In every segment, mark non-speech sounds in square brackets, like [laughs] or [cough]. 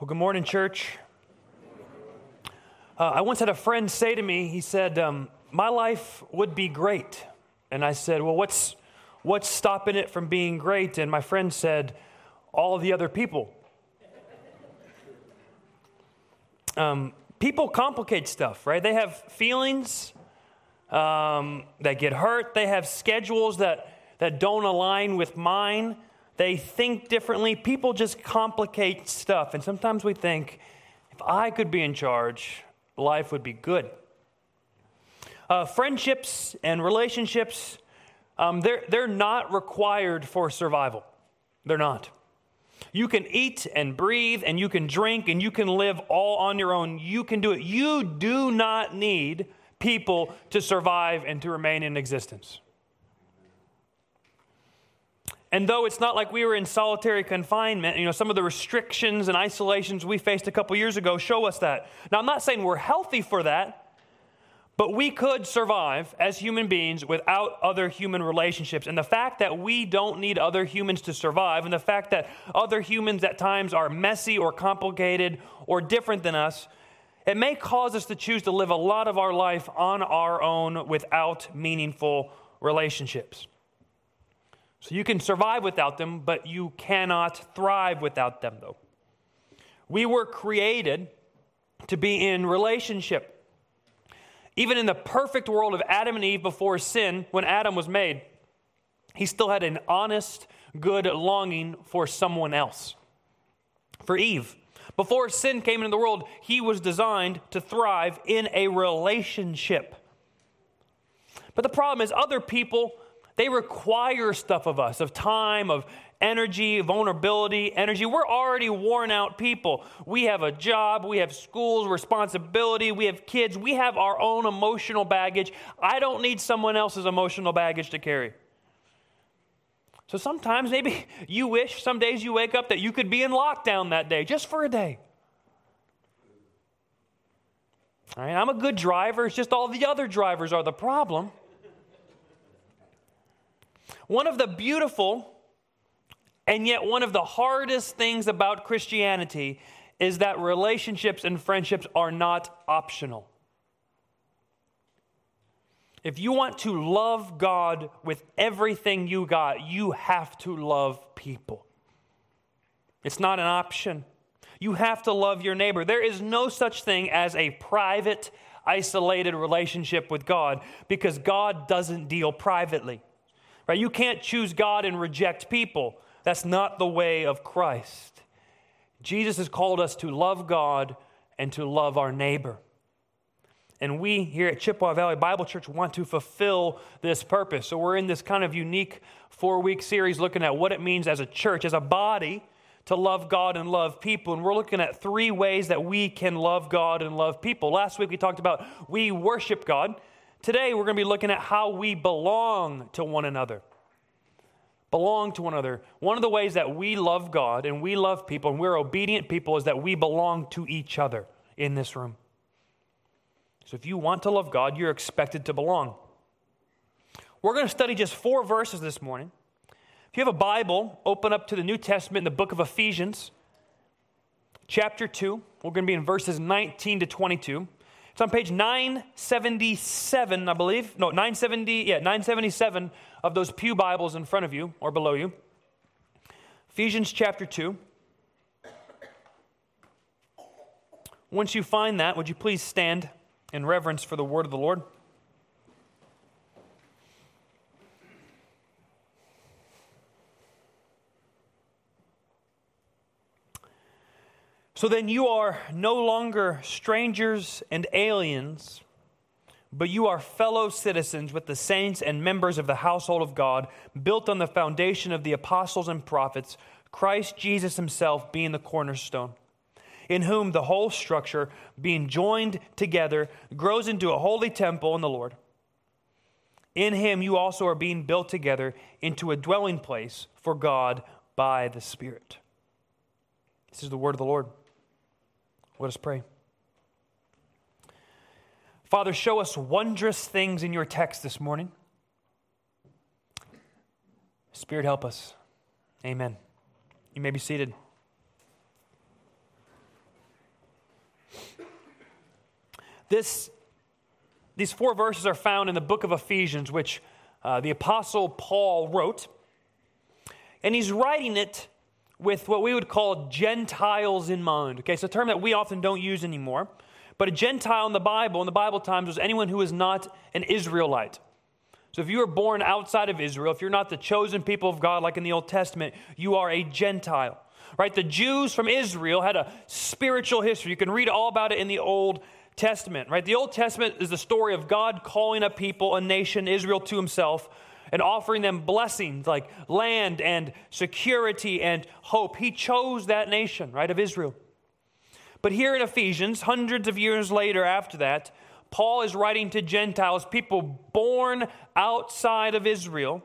Well, good morning, church. Uh, I once had a friend say to me, he said, um, My life would be great. And I said, Well, what's, what's stopping it from being great? And my friend said, All the other people. Um, people complicate stuff, right? They have feelings um, that get hurt, they have schedules that, that don't align with mine. They think differently. People just complicate stuff. And sometimes we think, if I could be in charge, life would be good. Uh, friendships and relationships, um, they're, they're not required for survival. They're not. You can eat and breathe and you can drink and you can live all on your own. You can do it. You do not need people to survive and to remain in existence. And though it's not like we were in solitary confinement, you know, some of the restrictions and isolations we faced a couple years ago show us that. Now, I'm not saying we're healthy for that, but we could survive as human beings without other human relationships. And the fact that we don't need other humans to survive, and the fact that other humans at times are messy or complicated or different than us, it may cause us to choose to live a lot of our life on our own without meaningful relationships. So you can survive without them, but you cannot thrive without them, though. We were created to be in relationship. Even in the perfect world of Adam and Eve before sin, when Adam was made, he still had an honest, good longing for someone else. For Eve, before sin came into the world, he was designed to thrive in a relationship. But the problem is, other people they require stuff of us, of time, of energy, vulnerability, energy. We're already worn out people. We have a job, we have schools, responsibility, we have kids, we have our own emotional baggage. I don't need someone else's emotional baggage to carry. So sometimes maybe [laughs] you wish some days you wake up that you could be in lockdown that day, just for a day. All right, I'm a good driver, it's just all the other drivers are the problem. One of the beautiful and yet one of the hardest things about Christianity is that relationships and friendships are not optional. If you want to love God with everything you got, you have to love people. It's not an option. You have to love your neighbor. There is no such thing as a private, isolated relationship with God because God doesn't deal privately. Right? You can't choose God and reject people. That's not the way of Christ. Jesus has called us to love God and to love our neighbor. And we here at Chippewa Valley Bible Church want to fulfill this purpose. So we're in this kind of unique four week series looking at what it means as a church, as a body, to love God and love people. And we're looking at three ways that we can love God and love people. Last week we talked about we worship God. Today, we're going to be looking at how we belong to one another. Belong to one another. One of the ways that we love God and we love people and we're obedient people is that we belong to each other in this room. So if you want to love God, you're expected to belong. We're going to study just four verses this morning. If you have a Bible, open up to the New Testament in the book of Ephesians, chapter 2. We're going to be in verses 19 to 22. It's on page 977, I believe. No, 970, yeah, 977 of those Pew Bibles in front of you or below you. Ephesians chapter 2. Once you find that, would you please stand in reverence for the word of the Lord? So then you are no longer strangers and aliens, but you are fellow citizens with the saints and members of the household of God, built on the foundation of the apostles and prophets, Christ Jesus himself being the cornerstone, in whom the whole structure, being joined together, grows into a holy temple in the Lord. In him you also are being built together into a dwelling place for God by the Spirit. This is the word of the Lord. Let us pray. Father, show us wondrous things in your text this morning. Spirit, help us. Amen. You may be seated. This, these four verses are found in the book of Ephesians, which uh, the Apostle Paul wrote. And he's writing it with what we would call Gentiles in mind. Okay, it's a term that we often don't use anymore. But a Gentile in the Bible, in the Bible times, was anyone who was not an Israelite. So if you were born outside of Israel, if you're not the chosen people of God like in the Old Testament, you are a Gentile. Right? The Jews from Israel had a spiritual history. You can read all about it in the Old Testament, right? The Old Testament is the story of God calling a people, a nation, Israel, to himself and offering them blessings like land and security and hope. He chose that nation, right, of Israel. But here in Ephesians, hundreds of years later after that, Paul is writing to Gentiles, people born outside of Israel.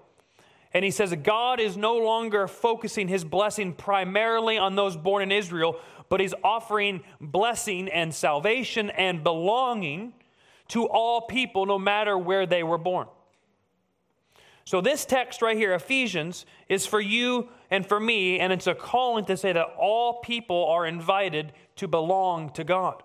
And he says God is no longer focusing his blessing primarily on those born in Israel, but he's offering blessing and salvation and belonging to all people, no matter where they were born. So, this text right here, Ephesians, is for you and for me, and it's a calling to say that all people are invited to belong to God.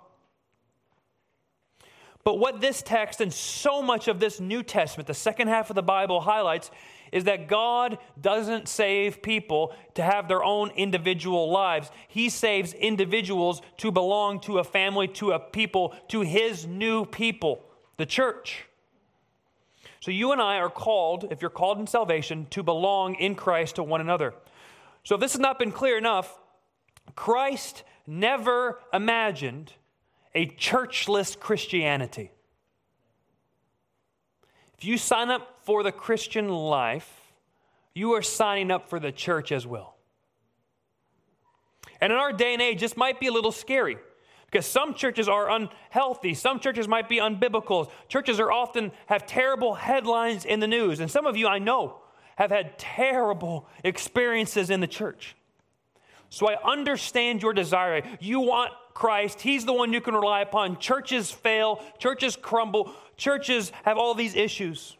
But what this text and so much of this New Testament, the second half of the Bible, highlights is that God doesn't save people to have their own individual lives. He saves individuals to belong to a family, to a people, to His new people, the church. So you and I are called, if you're called in salvation, to belong in Christ to one another. So if this has not been clear enough, Christ never imagined a churchless Christianity. If you sign up for the Christian life, you are signing up for the church as well. And in our day and age, this might be a little scary. Because some churches are unhealthy, some churches might be unbiblical. Churches are often have terrible headlines in the news. And some of you I know have had terrible experiences in the church. So I understand your desire. You want Christ. He's the one you can rely upon. Churches fail, churches crumble, churches have all these issues.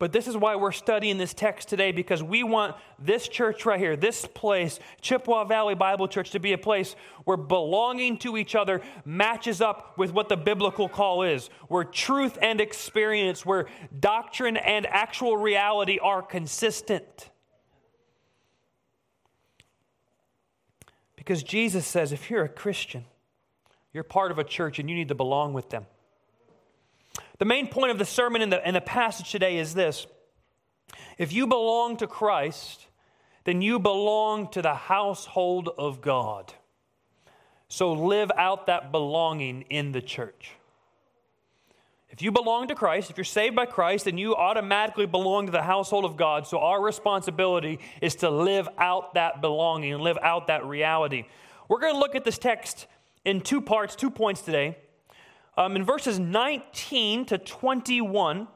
But this is why we're studying this text today because we want this church right here, this place, Chippewa Valley Bible Church, to be a place where belonging to each other matches up with what the biblical call is, where truth and experience, where doctrine and actual reality are consistent. Because Jesus says if you're a Christian, you're part of a church and you need to belong with them. The main point of the sermon in the, in the passage today is this if you belong to Christ, then you belong to the household of God. So live out that belonging in the church. If you belong to Christ, if you're saved by Christ, then you automatically belong to the household of God. So our responsibility is to live out that belonging and live out that reality. We're going to look at this text in two parts, two points today. Um, in verses 19 to 21,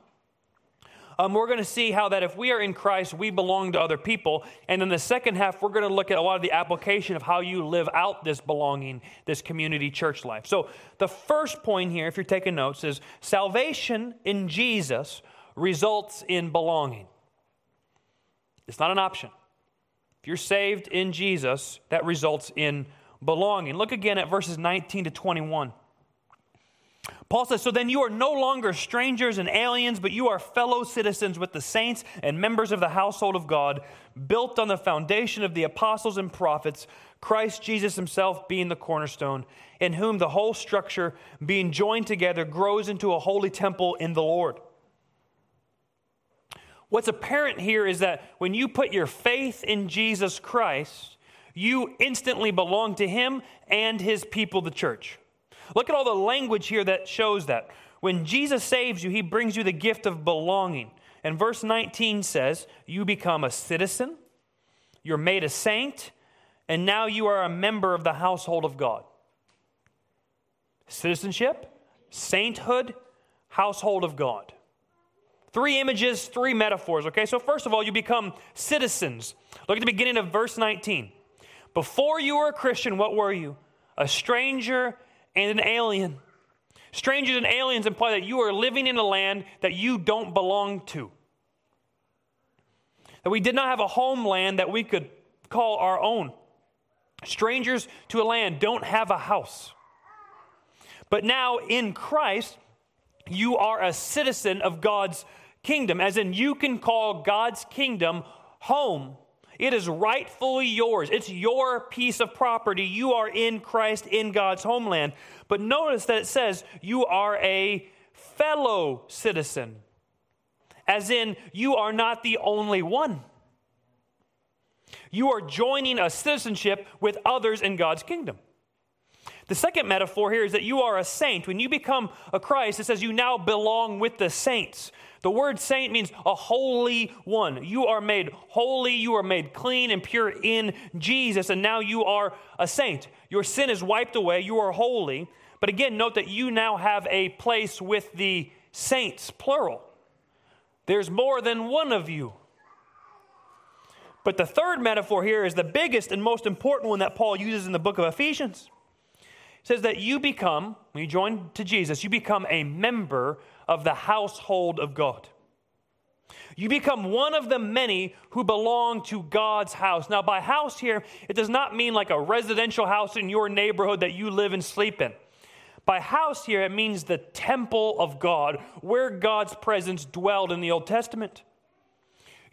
um, we're going to see how that if we are in Christ, we belong to other people. And in the second half, we're going to look at a lot of the application of how you live out this belonging, this community church life. So, the first point here, if you're taking notes, is salvation in Jesus results in belonging. It's not an option. If you're saved in Jesus, that results in belonging. Look again at verses 19 to 21. Paul says, So then you are no longer strangers and aliens, but you are fellow citizens with the saints and members of the household of God, built on the foundation of the apostles and prophets, Christ Jesus himself being the cornerstone, in whom the whole structure, being joined together, grows into a holy temple in the Lord. What's apparent here is that when you put your faith in Jesus Christ, you instantly belong to him and his people, the church. Look at all the language here that shows that. When Jesus saves you, he brings you the gift of belonging. And verse 19 says, You become a citizen, you're made a saint, and now you are a member of the household of God. Citizenship, sainthood, household of God. Three images, three metaphors, okay? So, first of all, you become citizens. Look at the beginning of verse 19. Before you were a Christian, what were you? A stranger and an alien. Strangers and aliens imply that you are living in a land that you don't belong to. That we did not have a homeland that we could call our own. Strangers to a land don't have a house. But now in Christ, you are a citizen of God's kingdom, as in you can call God's kingdom home. It is rightfully yours. It's your piece of property. You are in Christ in God's homeland. But notice that it says you are a fellow citizen, as in you are not the only one. You are joining a citizenship with others in God's kingdom. The second metaphor here is that you are a saint. When you become a Christ, it says you now belong with the saints. The word saint means a holy one. You are made holy, you are made clean and pure in Jesus, and now you are a saint. Your sin is wiped away, you are holy. But again, note that you now have a place with the saints, plural. There's more than one of you. But the third metaphor here is the biggest and most important one that Paul uses in the book of Ephesians It says that you become, when you join to Jesus, you become a member of the household of God. You become one of the many who belong to God's house. Now, by house here, it does not mean like a residential house in your neighborhood that you live and sleep in. By house here, it means the temple of God, where God's presence dwelled in the Old Testament.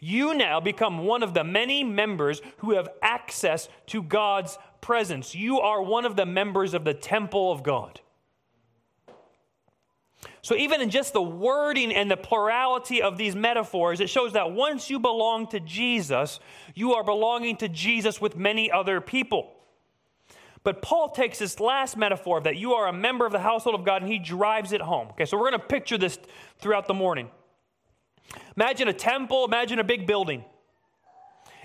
You now become one of the many members who have access to God's presence. You are one of the members of the temple of God. So, even in just the wording and the plurality of these metaphors, it shows that once you belong to Jesus, you are belonging to Jesus with many other people. But Paul takes this last metaphor that you are a member of the household of God and he drives it home. Okay, so we're going to picture this throughout the morning. Imagine a temple, imagine a big building.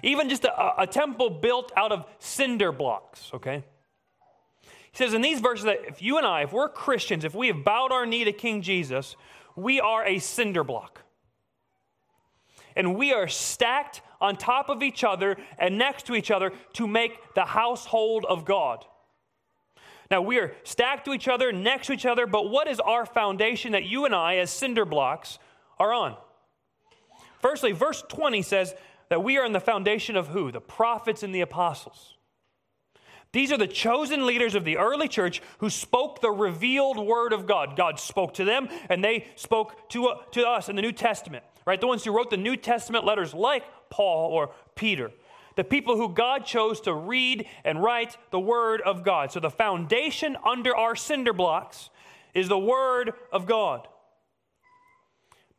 Even just a, a temple built out of cinder blocks, okay? He says in these verses that if you and I, if we're Christians, if we have bowed our knee to King Jesus, we are a cinder block. And we are stacked on top of each other and next to each other to make the household of God. Now, we are stacked to each other, next to each other, but what is our foundation that you and I, as cinder blocks, are on? Firstly, verse 20 says, that we are in the foundation of who? The prophets and the apostles. These are the chosen leaders of the early church who spoke the revealed word of God. God spoke to them, and they spoke to, uh, to us in the New Testament, right? The ones who wrote the New Testament letters, like Paul or Peter. The people who God chose to read and write the word of God. So the foundation under our cinder blocks is the word of God.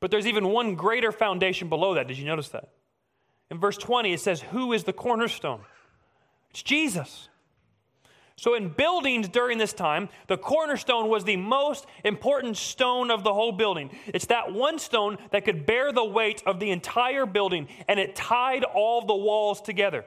But there's even one greater foundation below that. Did you notice that? In verse 20, it says, Who is the cornerstone? It's Jesus. So, in buildings during this time, the cornerstone was the most important stone of the whole building. It's that one stone that could bear the weight of the entire building, and it tied all the walls together.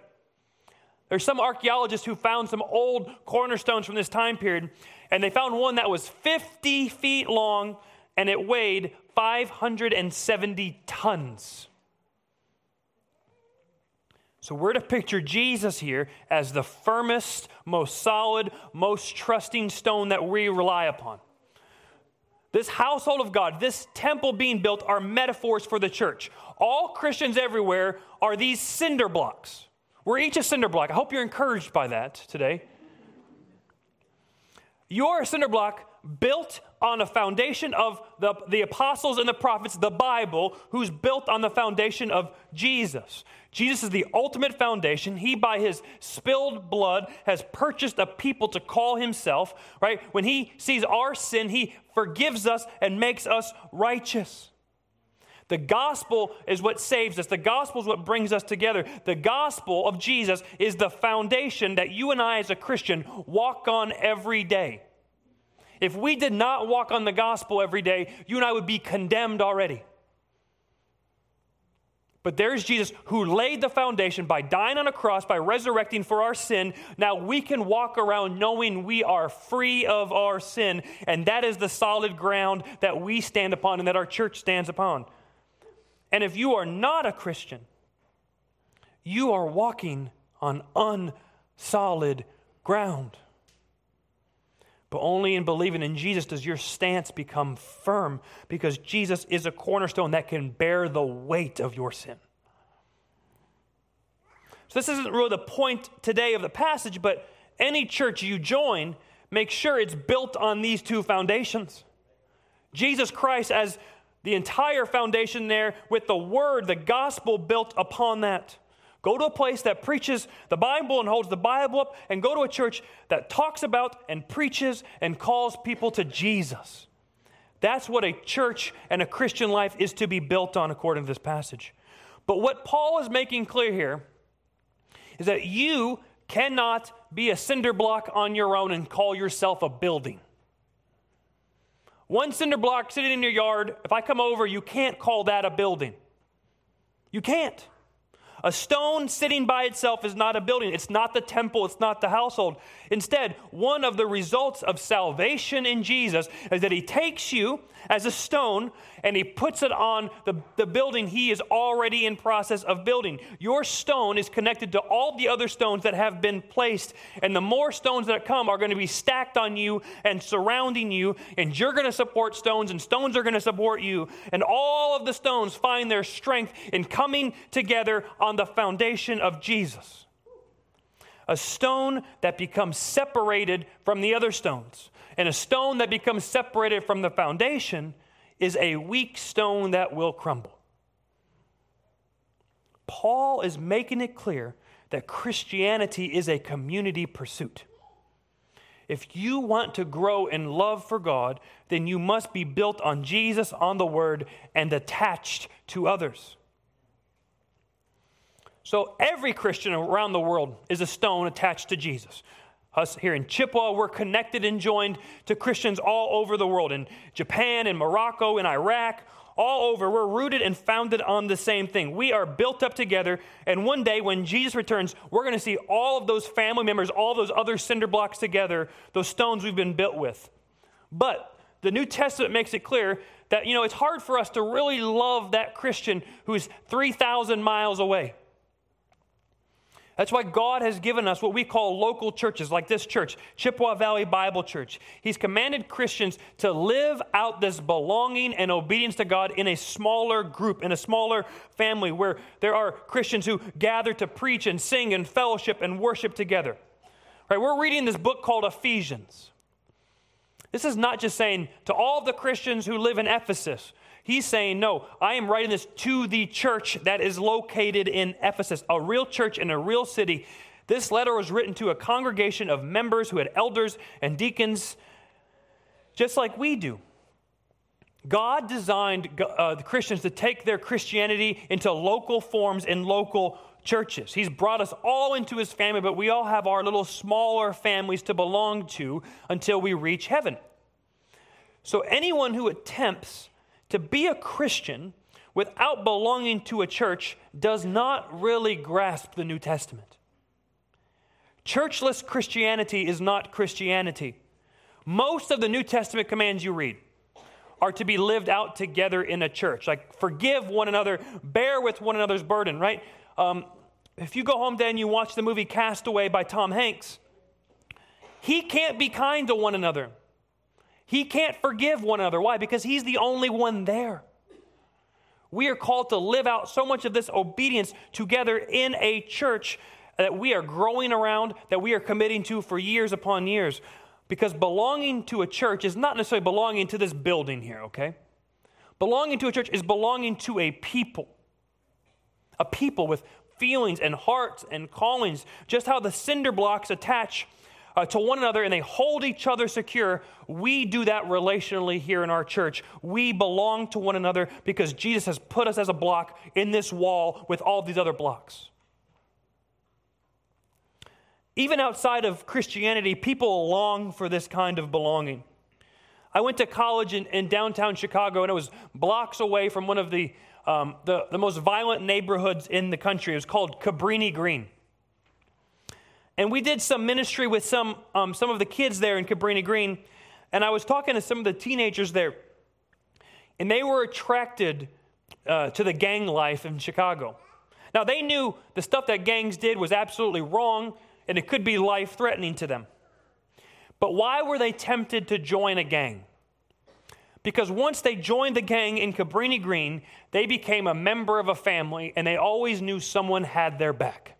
There's some archaeologists who found some old cornerstones from this time period, and they found one that was 50 feet long and it weighed 570 tons. So we're to picture Jesus here as the firmest, most solid, most trusting stone that we rely upon. This household of God, this temple being built, are metaphors for the church. All Christians everywhere are these cinder blocks. We're each a cinder block. I hope you're encouraged by that today. You're a cinder block built on a foundation of the, the apostles and the prophets, the Bible, who's built on the foundation of Jesus. Jesus is the ultimate foundation. He, by his spilled blood, has purchased a people to call himself, right? When he sees our sin, he forgives us and makes us righteous. The gospel is what saves us. The gospel is what brings us together. The gospel of Jesus is the foundation that you and I, as a Christian, walk on every day. If we did not walk on the gospel every day, you and I would be condemned already. But there's Jesus who laid the foundation by dying on a cross, by resurrecting for our sin. Now we can walk around knowing we are free of our sin. And that is the solid ground that we stand upon and that our church stands upon. And if you are not a Christian, you are walking on unsolid ground. But only in believing in Jesus does your stance become firm because Jesus is a cornerstone that can bear the weight of your sin. So, this isn't really the point today of the passage, but any church you join make sure it's built on these two foundations. Jesus Christ as the entire foundation there with the word, the gospel built upon that. Go to a place that preaches the Bible and holds the Bible up, and go to a church that talks about and preaches and calls people to Jesus. That's what a church and a Christian life is to be built on, according to this passage. But what Paul is making clear here is that you cannot be a cinder block on your own and call yourself a building. One cinder block sitting in your yard, if I come over, you can't call that a building. You can't. A stone sitting by itself is not a building. It's not the temple. It's not the household. Instead, one of the results of salvation in Jesus is that He takes you as a stone and He puts it on the, the building He is already in process of building. Your stone is connected to all the other stones that have been placed, and the more stones that come are going to be stacked on you and surrounding you, and you're going to support stones, and stones are going to support you. And all of the stones find their strength in coming together on the foundation of Jesus a stone that becomes separated from the other stones. And a stone that becomes separated from the foundation is a weak stone that will crumble. Paul is making it clear that Christianity is a community pursuit. If you want to grow in love for God, then you must be built on Jesus, on the Word, and attached to others. So every Christian around the world is a stone attached to Jesus. Us here in Chippewa, we're connected and joined to Christians all over the world in Japan, in Morocco, in Iraq, all over. We're rooted and founded on the same thing. We are built up together, and one day when Jesus returns, we're going to see all of those family members, all those other cinder blocks together, those stones we've been built with. But the New Testament makes it clear that, you know, it's hard for us to really love that Christian who's 3,000 miles away. That's why God has given us what we call local churches, like this church, Chippewa Valley Bible Church. He's commanded Christians to live out this belonging and obedience to God in a smaller group, in a smaller family, where there are Christians who gather to preach and sing and fellowship and worship together. Right? We're reading this book called Ephesians. This is not just saying to all the Christians who live in Ephesus, He's saying, No, I am writing this to the church that is located in Ephesus, a real church in a real city. This letter was written to a congregation of members who had elders and deacons, just like we do. God designed uh, the Christians to take their Christianity into local forms in local churches. He's brought us all into his family, but we all have our little smaller families to belong to until we reach heaven. So anyone who attempts to be a Christian without belonging to a church does not really grasp the New Testament. Churchless Christianity is not Christianity. Most of the New Testament commands you read are to be lived out together in a church. Like forgive one another, bear with one another's burden, right? Um, if you go home then you watch the movie Castaway by Tom Hanks, he can't be kind to one another. He can't forgive one another. Why? Because he's the only one there. We are called to live out so much of this obedience together in a church that we are growing around, that we are committing to for years upon years. Because belonging to a church is not necessarily belonging to this building here, okay? Belonging to a church is belonging to a people. A people with feelings and hearts and callings. Just how the cinder blocks attach uh, to one another and they hold each other secure, we do that relationally here in our church. We belong to one another because Jesus has put us as a block in this wall with all these other blocks. Even outside of Christianity, people long for this kind of belonging. I went to college in, in downtown Chicago, and it was blocks away from one of the, um, the, the most violent neighborhoods in the country. It was called Cabrini Green. And we did some ministry with some, um, some of the kids there in Cabrini Green. And I was talking to some of the teenagers there, and they were attracted uh, to the gang life in Chicago. Now, they knew the stuff that gangs did was absolutely wrong, and it could be life threatening to them. But why were they tempted to join a gang? Because once they joined the gang in Cabrini Green, they became a member of a family, and they always knew someone had their back.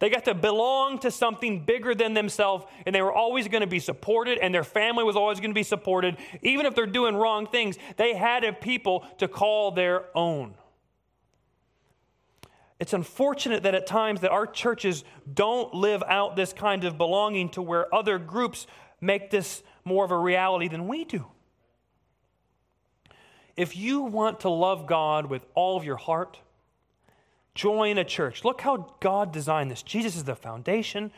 They got to belong to something bigger than themselves, and they were always going to be supported, and their family was always going to be supported. Even if they're doing wrong things, they had a people to call their own. It's unfortunate that at times that our churches don't live out this kind of belonging to where other groups make this more of a reality than we do. If you want to love God with all of your heart, join a church. Look how God designed this. Jesus is the foundation.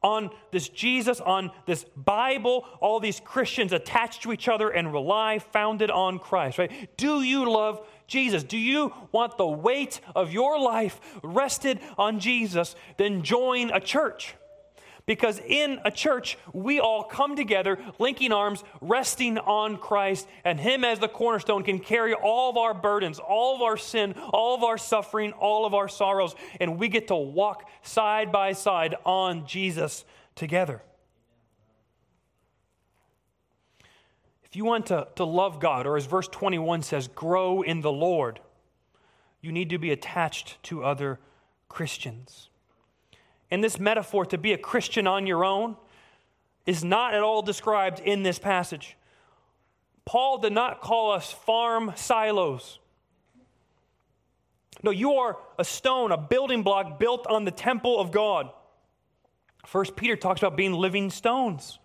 On this Jesus, on this Bible, all these Christians attached to each other and rely, founded on Christ, right? Do you love Jesus? Do you want the weight of your life rested on Jesus? Then join a church. Because in a church, we all come together, linking arms, resting on Christ, and Him as the cornerstone can carry all of our burdens, all of our sin, all of our suffering, all of our sorrows, and we get to walk side by side on Jesus together. If you want to, to love God, or as verse 21 says, grow in the Lord, you need to be attached to other Christians. And this metaphor to be a Christian on your own is not at all described in this passage. Paul did not call us farm silos. No, you are a stone, a building block built on the temple of God. First Peter talks about being living stones.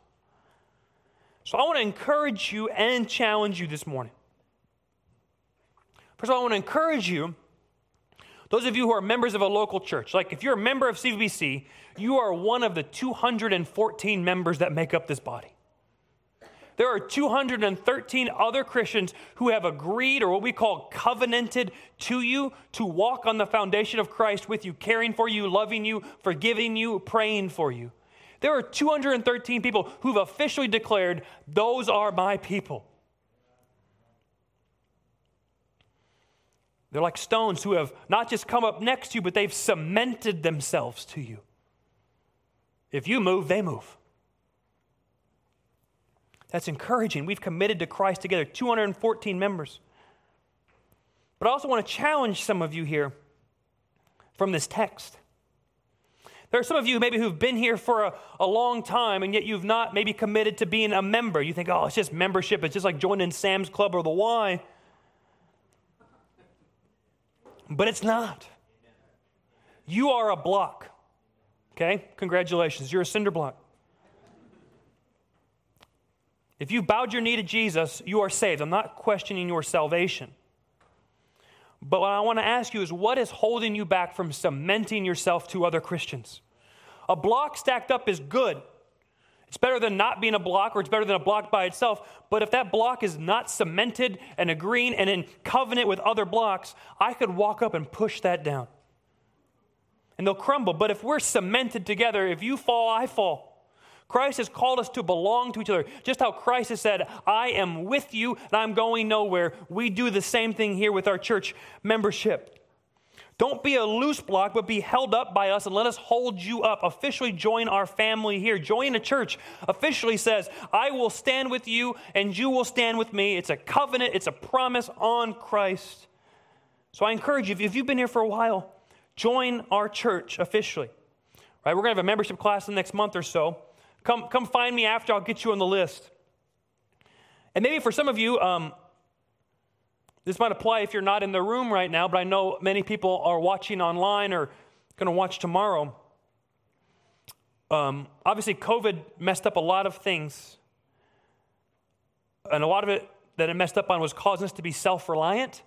So I want to encourage you and challenge you this morning. First of all, I want to encourage you those of you who are members of a local church, like if you're a member of CVBC, you are one of the 214 members that make up this body. There are 213 other Christians who have agreed, or what we call covenanted, to you to walk on the foundation of Christ with you, caring for you, loving you, forgiving you, praying for you. There are 213 people who've officially declared, Those are my people. They're like stones who have not just come up next to you, but they've cemented themselves to you. If you move, they move. That's encouraging. We've committed to Christ together, 214 members. But I also want to challenge some of you here from this text. There are some of you maybe who've been here for a, a, long time and yet you've not maybe committed to being a member. You think, oh, it's just membership. It's just like joining Sam's Club or the Y. But it's not. You are a block. Okay? Congratulations. You're a cinder block. If you've bowed your knee to Jesus, you are saved. I'm not questioning your salvation. But what I want to ask you is what is holding you back from cementing yourself to other Christians? A block stacked up is good. It's better than not being a block, or it's better than a block by itself. But if that block is not cemented and agreeing and in covenant with other blocks, I could walk up and push that down. And they'll crumble. But if we're cemented together, if you fall, I fall. Christ has called us to belong to each other. Just how Christ has said, I am with you and I'm going nowhere. We do the same thing here with our church membership. Don't be a loose block, but be held up by us and let us hold you up. Officially join our family here. Join a church. Officially says, I will stand with you and you will stand with me. It's a covenant, it's a promise on Christ. So I encourage you, if you've been here for a while, join our church officially. Right? We're going to have a membership class in the next month or so. Come, come find me after, I'll get you on the list. And maybe for some of you, um, this might apply if you're not in the room right now, but I know many people are watching online or going to watch tomorrow. Um, obviously, COVID messed up a lot of things. And a lot of it that it messed up on was causing us to be self reliant.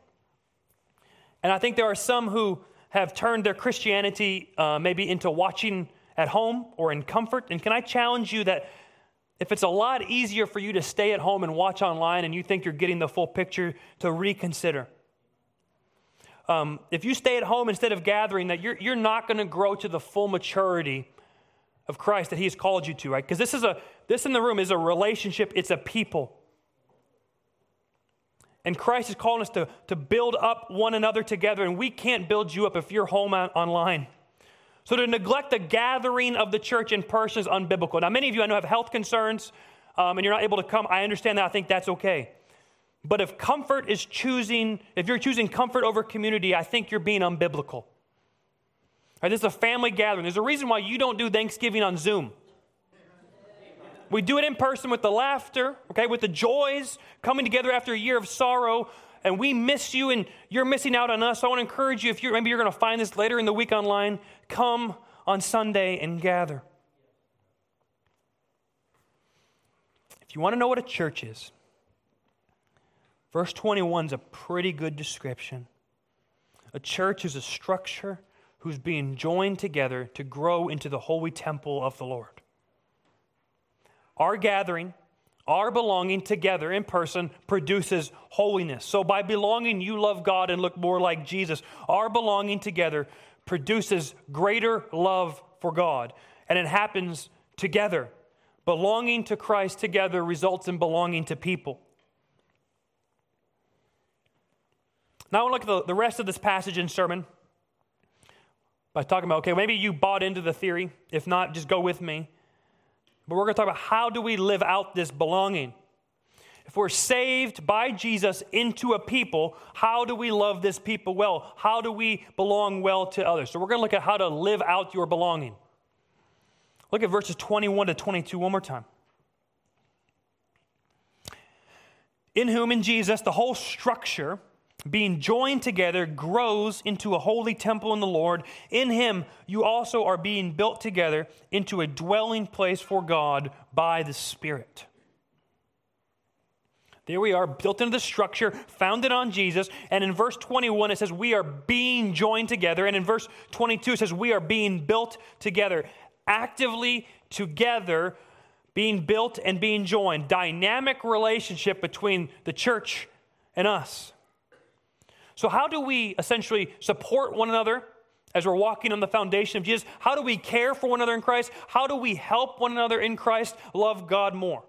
And I think there are some who have turned their Christianity uh, maybe into watching at home or in comfort. And can I challenge you that if it's a lot easier for you to stay at home and watch online and you think you're getting the full picture, to reconsider. Um, if you stay at home instead of gathering, that you're, you're not going to grow to the full maturity of Christ that He has called you to, right? Because this is a this in the room is a relationship, it's a people. And Christ is calling us to, to build up one another together, and we can't build you up if you're home online. So to neglect the gathering of the church in person is unbiblical. Now, many of you I know have health concerns um, and you're not able to come. I understand that. I think that's okay. But if comfort is choosing, if you're choosing comfort over community, I think you're being unbiblical. Right, this is a family gathering. There's a reason why you don't do Thanksgiving on Zoom. We do it in person with the laughter, okay, with the joys, coming together after a year of sorrow, and we miss you and you're missing out on us. I want to encourage you, if you maybe you're going to find this later in the week online, come on Sunday and gather. If you want to know what a church is, verse 21 is a pretty good description. A church is a structure who's being joined together to grow into the holy temple of the Lord. Our gathering, our belonging together in person produces holiness. So, by belonging, you love God and look more like Jesus. Our belonging together produces greater love for God, and it happens together. Belonging to Christ together results in belonging to people. Now, I want to look at the, rest of this passage in sermon by talking about okay, maybe you bought into the theory. If not, just go with me. But we're going to talk about how do we live out this belonging. If we're saved by Jesus into a people, how do we love this people well? How do we belong well to others? So we're going to look at how to live out your belonging. Look at verses 21 to 22 one more time. In whom, in Jesus, the whole structure being joined together, grows into a holy temple in the Lord. In him, you also are being built together into a dwelling place for God by the Spirit. There we are, built into the structure, founded on Jesus. And in verse 21, it says, We are being joined together. And in verse 22, it says, We are being built together, actively together, being built and being joined. Dynamic relationship between the church and us. So, how do we essentially support one another as we're walking on the foundation of Jesus? How do we care for one another in Christ? How do we help one another in Christ love God more?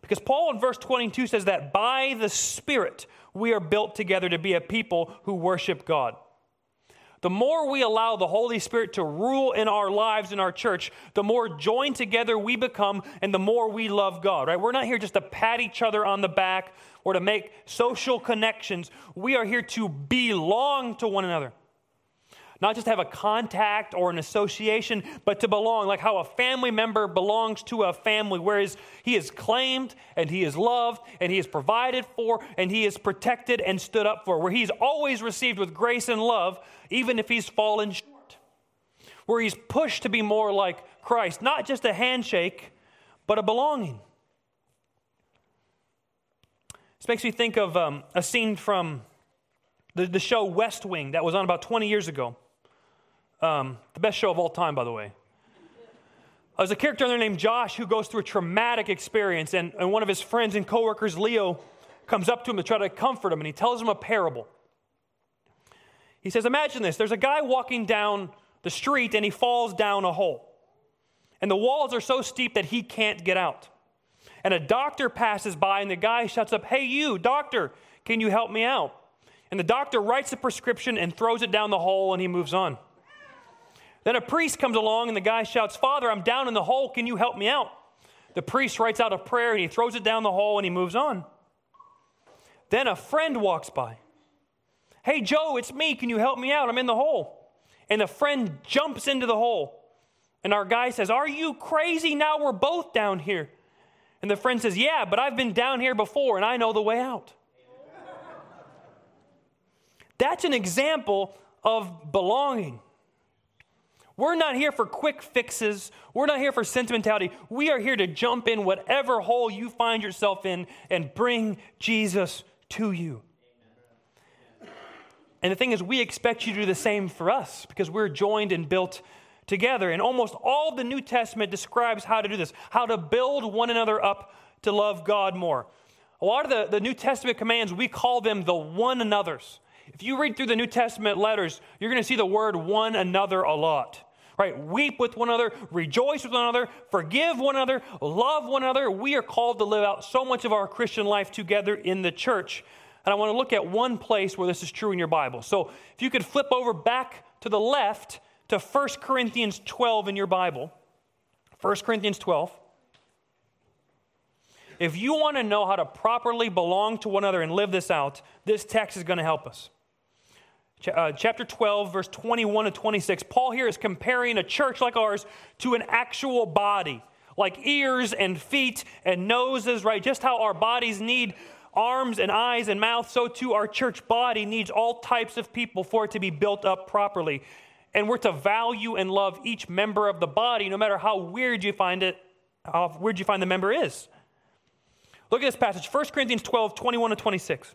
Because Paul in verse 22 says that by the Spirit we are built together to be a people who worship God. The more we allow the Holy Spirit to rule in our lives in our church, the more joined together we become and the more we love God, right? We're not here just to pat each other on the back or to make social connections. We are here to belong to one another. Not just have a contact or an association, but to belong, like how a family member belongs to a family, whereas he is claimed and he is loved and he is provided for and he is protected and stood up for, where he's always received with grace and love, even if he's fallen short. Where he's pushed to be more like Christ, not just a handshake, but a belonging. This makes me think of um, a scene from the, the show West Wing that was on about 20 years ago. Um, the best show of all time, by the way. There's a character in there named Josh who goes through a traumatic experience, and, and one of his friends and coworkers, Leo, comes up to him to try to comfort him, and he tells him a parable. He says, Imagine this there's a guy walking down the street, and he falls down a hole. And the walls are so steep that he can't get out and a doctor passes by, and the guy shouts up, Hey, you, doctor, can you help me out? And the doctor writes a prescription and throws it down the hole, and he moves on. Then a priest comes along, and the guy shouts, Father, I'm down in the hole, can you help me out? The priest writes out a prayer, and he throws it down the hole, and he moves on. Then a friend walks by. Hey, Joe, it's me. Can you help me out? I'm in the hole. And the friend jumps into the hole. And our guy says, Are you crazy? Now we're both down here. And the friend says, Yeah, but I've been down here before and I know the way out. That's an example of belonging. We're not here for quick fixes. We're not here for sentimentality. We are here to jump in whatever hole you find yourself in and bring Jesus to you. And the thing is, we expect you to do the same for us because we're joined and built together. And almost all the New Testament describes how to do this, how to build one another up to love God more. A lot of the, the New Testament commands, we call them the one another's. If you read through the New Testament letters, you're going to see the word one another a lot. Right? Weep with one another, rejoice with one another, forgive one another, love one another. We are called to live out so much of our Christian life together in the church. And I want to look at one place where this is true in your Bible. So if you could flip over back to the left to 1 Corinthians 12 in your Bible. 1 Corinthians 12. If you want to know how to properly belong to one another and live this out, this text is going to help us. Uh, chapter 12, verse 21 to 26, Paul here is comparing a church like ours to an actual body, like ears and feet and noses, right? Just how our bodies need arms and eyes and mouth, so too our church body needs all types of people for it to be built up properly. And we're to value and love each member of the body, no matter how weird you find it, how weird you find the member is. Look at this passage, 1 Corinthians 12, 21 to 26.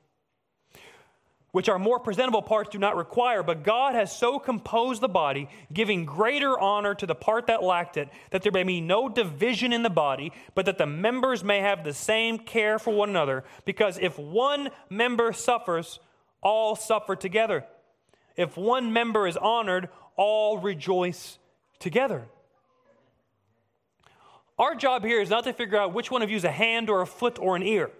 which our more presentable parts do not require, but God has so composed the body, giving greater honor to the part that lacked it, that there may be no division in the body, but that the members may have the same care for one another. Because if one member suffers, all suffer together. If one member is honored, all rejoice together. Our job here is not to figure out which one of you is a hand or a foot or an ear.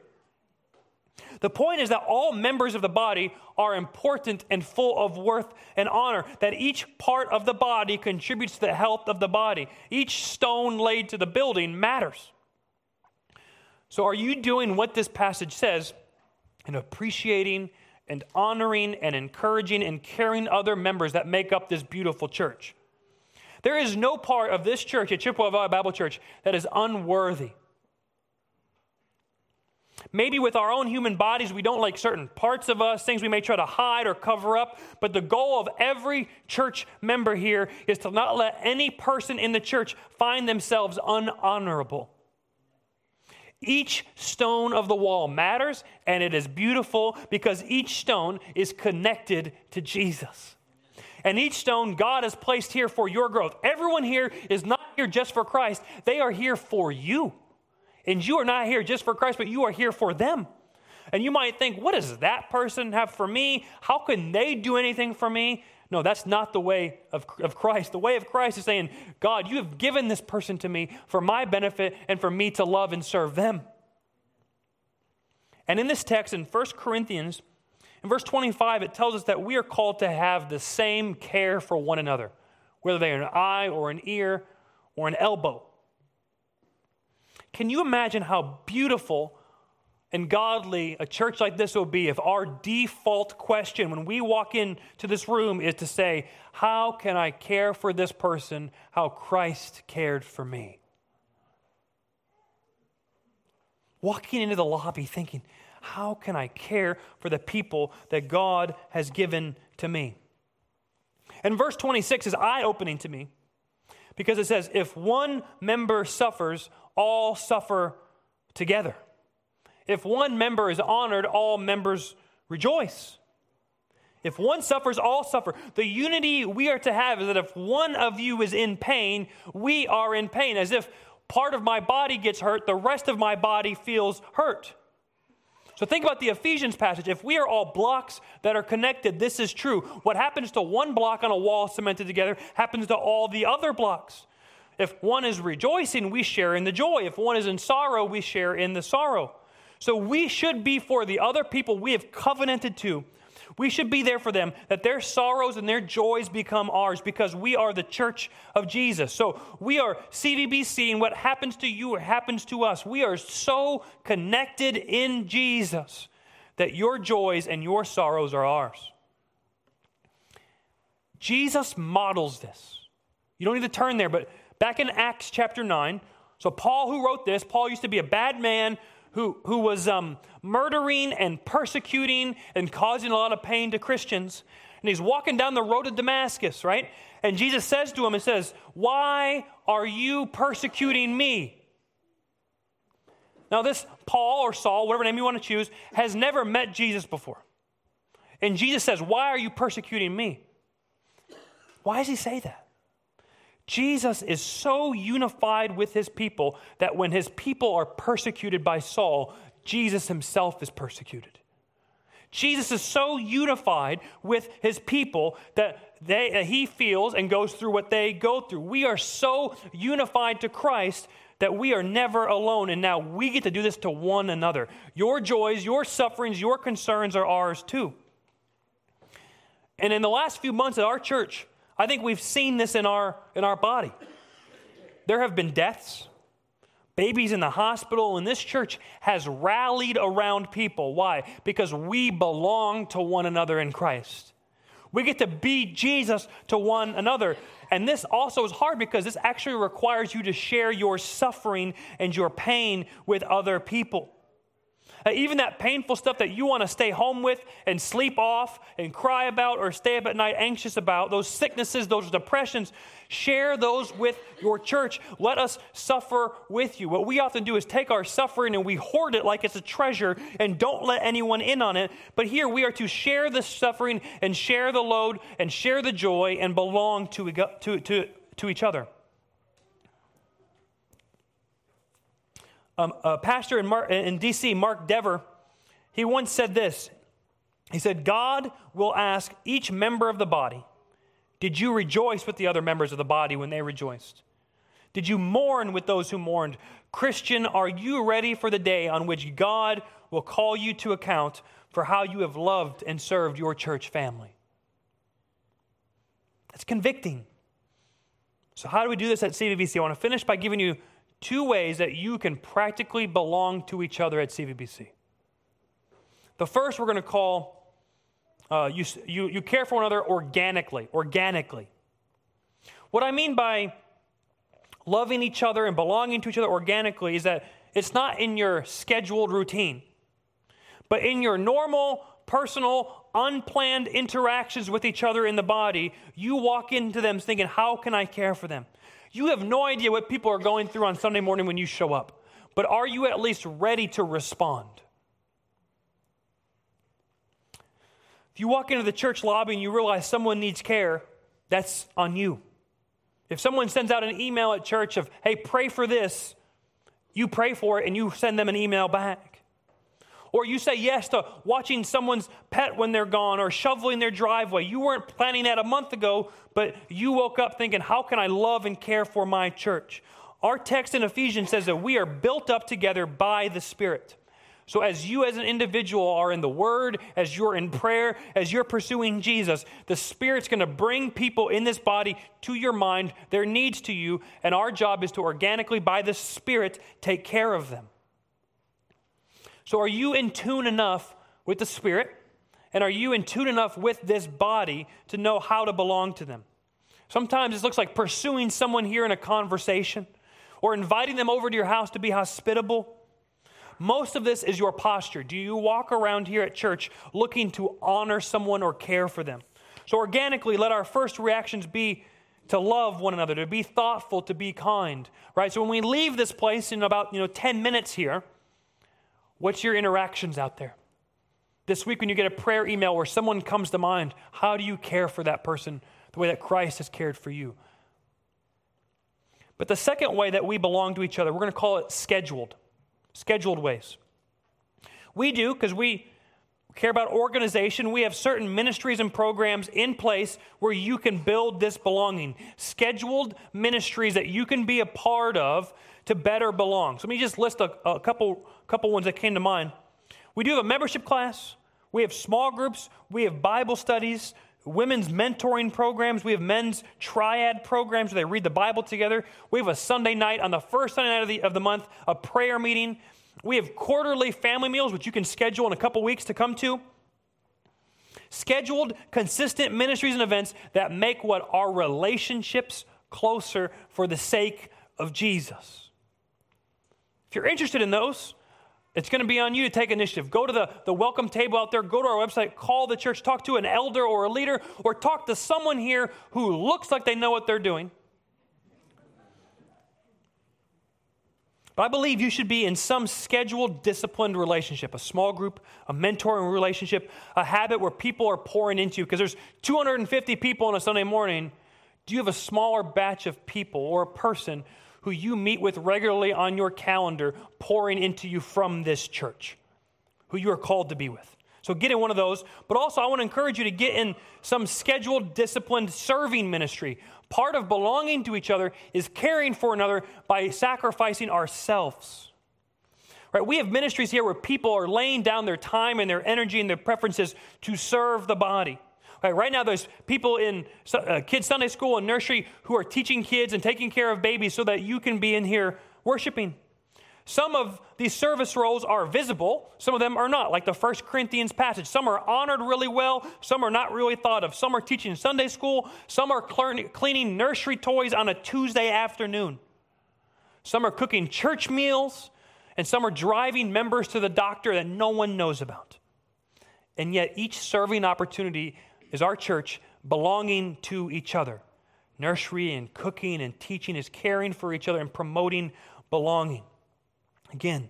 The point is that all members of the body are important and full of worth and honor, that each part of the body contributes to the health of the body. Each stone laid to the building matters. So, are you doing what this passage says and appreciating and honoring and encouraging and caring other members that make up this beautiful church? There is no part of this church at Chippewa Valley Bible Church that is unworthy. Maybe with our own human bodies, we don't like certain parts of us, things we may try to hide or cover up. But the goal of every church member here is to not let any person in the church find themselves unhonorable. Each stone of the wall matters, and it is beautiful because each stone is connected to Jesus. And each stone God has placed here for your growth. Everyone here is not here just for Christ, they are here for you. And you are not here just for Christ, but you are here for them. And you might think, what does that person have for me? How can they do anything for me? No, that's not the way of, of Christ. The way of Christ is saying, God, you have given this person to me for my benefit and for me to love and serve them. And in this text in 1 Corinthians, in verse 25, it tells us that we are called to have the same care for one another, whether they are an eye or an ear or an elbow. Can you imagine how beautiful and godly a church like this will be if our default question when we walk into this room is to say, How can I care for this person how Christ cared for me? Walking into the lobby thinking, How can I care for the people that God has given to me? And verse 26 is eye opening to me because it says, If one member suffers, all suffer together. If one member is honored, all members rejoice. If one suffers, all suffer. The unity we are to have is that if one of you is in pain, we are in pain. As if part of my body gets hurt, the rest of my body feels hurt. So think about the Ephesians passage. If we are all blocks that are connected, this is true. What happens to one block on a wall cemented together happens to all the other blocks. If one is rejoicing, we share in the joy. If one is in sorrow, we share in the sorrow. So we should be for the other people we have covenanted to. We should be there for them, that their sorrows and their joys become ours because we are the church of Jesus. So we are CVBC, and what happens to you happens to us. We are so connected in Jesus that your joys and your sorrows are ours. Jesus models this. You don't need to turn there, but Back in Acts chapter 9, so Paul, who wrote this, Paul used to be a bad man who, who was um, murdering and persecuting and causing a lot of pain to Christians. And he's walking down the road to Damascus, right? And Jesus says to him, He says, Why are you persecuting me? Now, this Paul or Saul, whatever name you want to choose, has never met Jesus before. And Jesus says, Why are you persecuting me? Why does he say that? Jesus is so unified with his people that when his people are persecuted by Saul, Jesus himself is persecuted. Jesus is so unified with his people that they, he feels and goes through what they go through. We are so unified to Christ that we are never alone, and now we get to do this to one another. Your joys, your sufferings, your concerns are ours too. And in the last few months at our church, I think we've seen this in our, in our body. There have been deaths, babies in the hospital, and this church has rallied around people. Why? Because we belong to one another in Christ. We get to be Jesus to one another. And this also is hard because this actually requires you to share your suffering and your pain with other people. Uh, even that painful stuff that you want to stay home with and sleep off and cry about or stay up at night anxious about, those sicknesses, those depressions, share those with your church. Let us suffer with you. What we often do is take our suffering and we hoard it like it's a treasure and don't let anyone in on it. But here we are to share the suffering and share the load and share the joy and belong to, to, to, to each other. Um, a pastor in, Mar- in D.C., Mark Dever, he once said this. He said, God will ask each member of the body, Did you rejoice with the other members of the body when they rejoiced? Did you mourn with those who mourned? Christian, are you ready for the day on which God will call you to account for how you have loved and served your church family? That's convicting. So, how do we do this at CVBC? I want to finish by giving you two ways that you can practically belong to each other at CVBC. The first we're going to call uh, you, you, you care for one another organically. Organically. What I mean by loving each other and belonging to each other organically is that it's not in your scheduled routine, but in your normal, personal, unplanned interactions with each other in the body, you walk into them thinking, How can I care for them? You have no idea what people are going through on Sunday morning when you show up, but are you at least ready to respond? If you walk into the church lobby and you realize someone needs care, that's on you. If someone sends out an email at church of, hey, pray for this, you pray for it and you send them an email back. Or you say yes to watching someone's pet when they're gone or shoveling their driveway. You weren't planning that a month ago, but you woke up thinking, how can I love and care for my church? Our text in Ephesians says that we are built up together by the Spirit. So, as you as an individual are in the Word, as you're in prayer, as you're pursuing Jesus, the Spirit's going to bring people in this body to your mind, their needs to you, and our job is to organically, by the Spirit, take care of them. So, are you in tune enough with the Spirit? And are you in tune enough with this body to know how to belong to them? Sometimes it looks like pursuing someone here in a conversation or inviting them over to your house to be hospitable. Most of this is your posture. Do you walk around here at church looking to honor someone or care for them? So, organically, let our first reactions be to love one another, to be thoughtful, to be kind, right? So, when we leave this place in about you know, 10 minutes here, What's your interactions out there? This week, when you get a prayer email where someone comes to mind, how do you care for that person the way that Christ has cared for you? But the second way that we belong to each other, we're going to call it scheduled, scheduled ways. We do because we care about organization. We have certain ministries and programs in place where you can build this belonging, scheduled ministries that you can be a part of to better belong. So let me just list a, a couple couple ones that came to mind. We do have a membership class, we have small groups, we have Bible studies, women's mentoring programs, we have men's triad programs where they read the Bible together. We have a Sunday night on the first Sunday night of the, of the month, a prayer meeting. We have quarterly family meals, which you can schedule in a couple weeks to come to. Scheduled, consistent ministries and events that make what our relationships closer for the sake of Jesus. If you're interested in those, it's going to be on you to take initiative. Go to the, the welcome table out there, go to our website, call the church, talk to an elder or a leader, or talk to someone here who looks like they know what they're doing. But I believe you should be in some scheduled, disciplined relationship, a small group, a mentoring relationship, a habit where people are pouring into you. Because there's 250 people on a Sunday morning. Do you have a smaller batch of people or a person who you meet with regularly on your calendar pouring into you from this church, who you are called to be with. So get in one of those. But also, I want to encourage you to get in some scheduled, disciplined serving ministry. Part of belonging to each other is caring for another by sacrificing ourselves. Right? We have ministries here where people are laying down their time and their energy and their preferences to serve the body. Right, right now, there's people in uh, kids' Sunday school and nursery who are teaching kids and taking care of babies so that you can be in here worshiping. Some of these service roles are visible, some of them are not, like the First Corinthians passage. Some are honored really well, some are not really thought of. Some are teaching Sunday school, some are cleaning nursery toys on a Tuesday afternoon. Some are cooking church meals, and some are driving members to the doctor that no one knows about. And yet, each serving opportunity is our church belonging to each other. Nursery and cooking and teaching is caring for each other and promoting belonging. Again,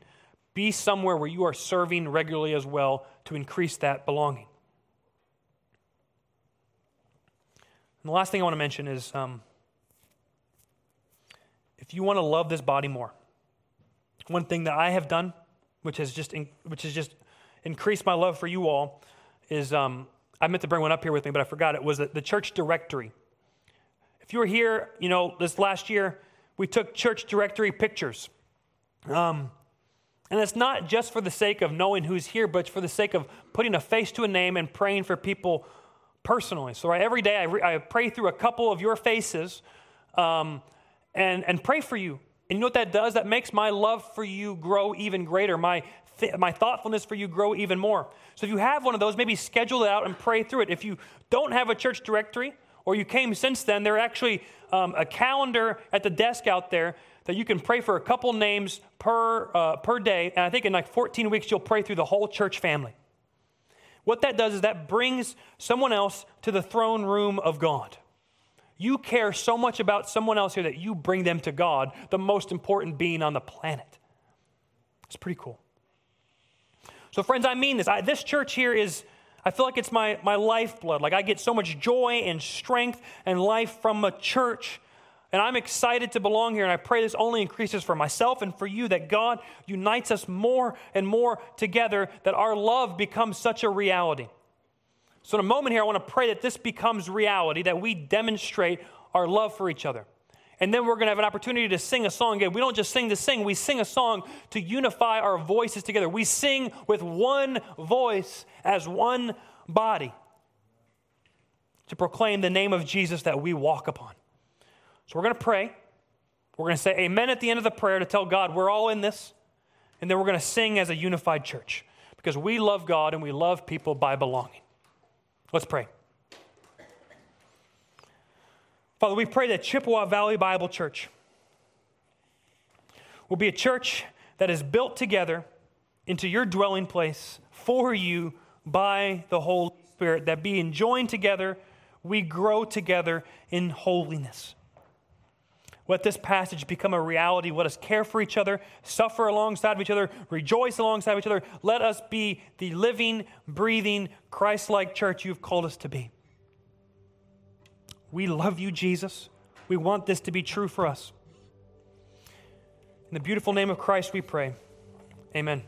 be somewhere where you are serving regularly as well to increase that belonging. And the last thing I want to mention is um, if you want to love this body more, one thing that I have done, which has just, in, which has just increased my love for you all, is um, I meant to bring one up here with me, but I forgot it was the church directory. If you were here, you know, this last year, we took church directory pictures. Um, and it's not just for the sake of knowing who's here, but for the sake of putting a face to a name and praying for people personally. So right, every day I, re- I, pray through a couple of your faces um, and, and pray for you. And you know what that does? That makes my love for you grow even greater, my, th- my thoughtfulness for you grow even more. So if you have one of those, maybe schedule it out and pray through it. If you don't have a church directory, or you came since then, there are actually um, a calendar at the desk out there that you can pray for a couple names per, uh, per day. And I think in like 14 weeks, you'll pray through the whole church family. What that does is that brings someone else to the throne room of God. You care so much about someone else here that you bring them to God, the most important being on the planet. It's pretty cool. So, friends, I mean this. I, this church here is, I feel like it's my, my lifeblood. Like I get so much joy and strength and life from a church and I'm excited to belong here, and I pray this only increases for myself and for you that God unites us more and more together, that our love becomes such a reality. So, in a moment here, I want to pray that this becomes reality, that we demonstrate our love for each other. And then we're going to have an opportunity to sing a song again. We don't just sing to sing, we sing a song to unify our voices together. We sing with one voice as one body to proclaim the name of Jesus that we walk upon. So we're going to pray. We're going to say amen at the end of the prayer to tell God we're all in this. And then we're going to sing as a unified church because we love God and we love people by belonging. Let's pray. Father, we pray that Chippewa Valley Bible Church will be a church that is built together into your dwelling place for you by the Holy Spirit, that being joined together, we grow together in holiness. Let this passage become a reality. Let us care for each other, suffer alongside of each other, rejoice alongside of each other. Let us be the living, breathing, Christ like church you've called us to be. We love you, Jesus. We want this to be true for us. In the beautiful name of Christ, we pray. Amen.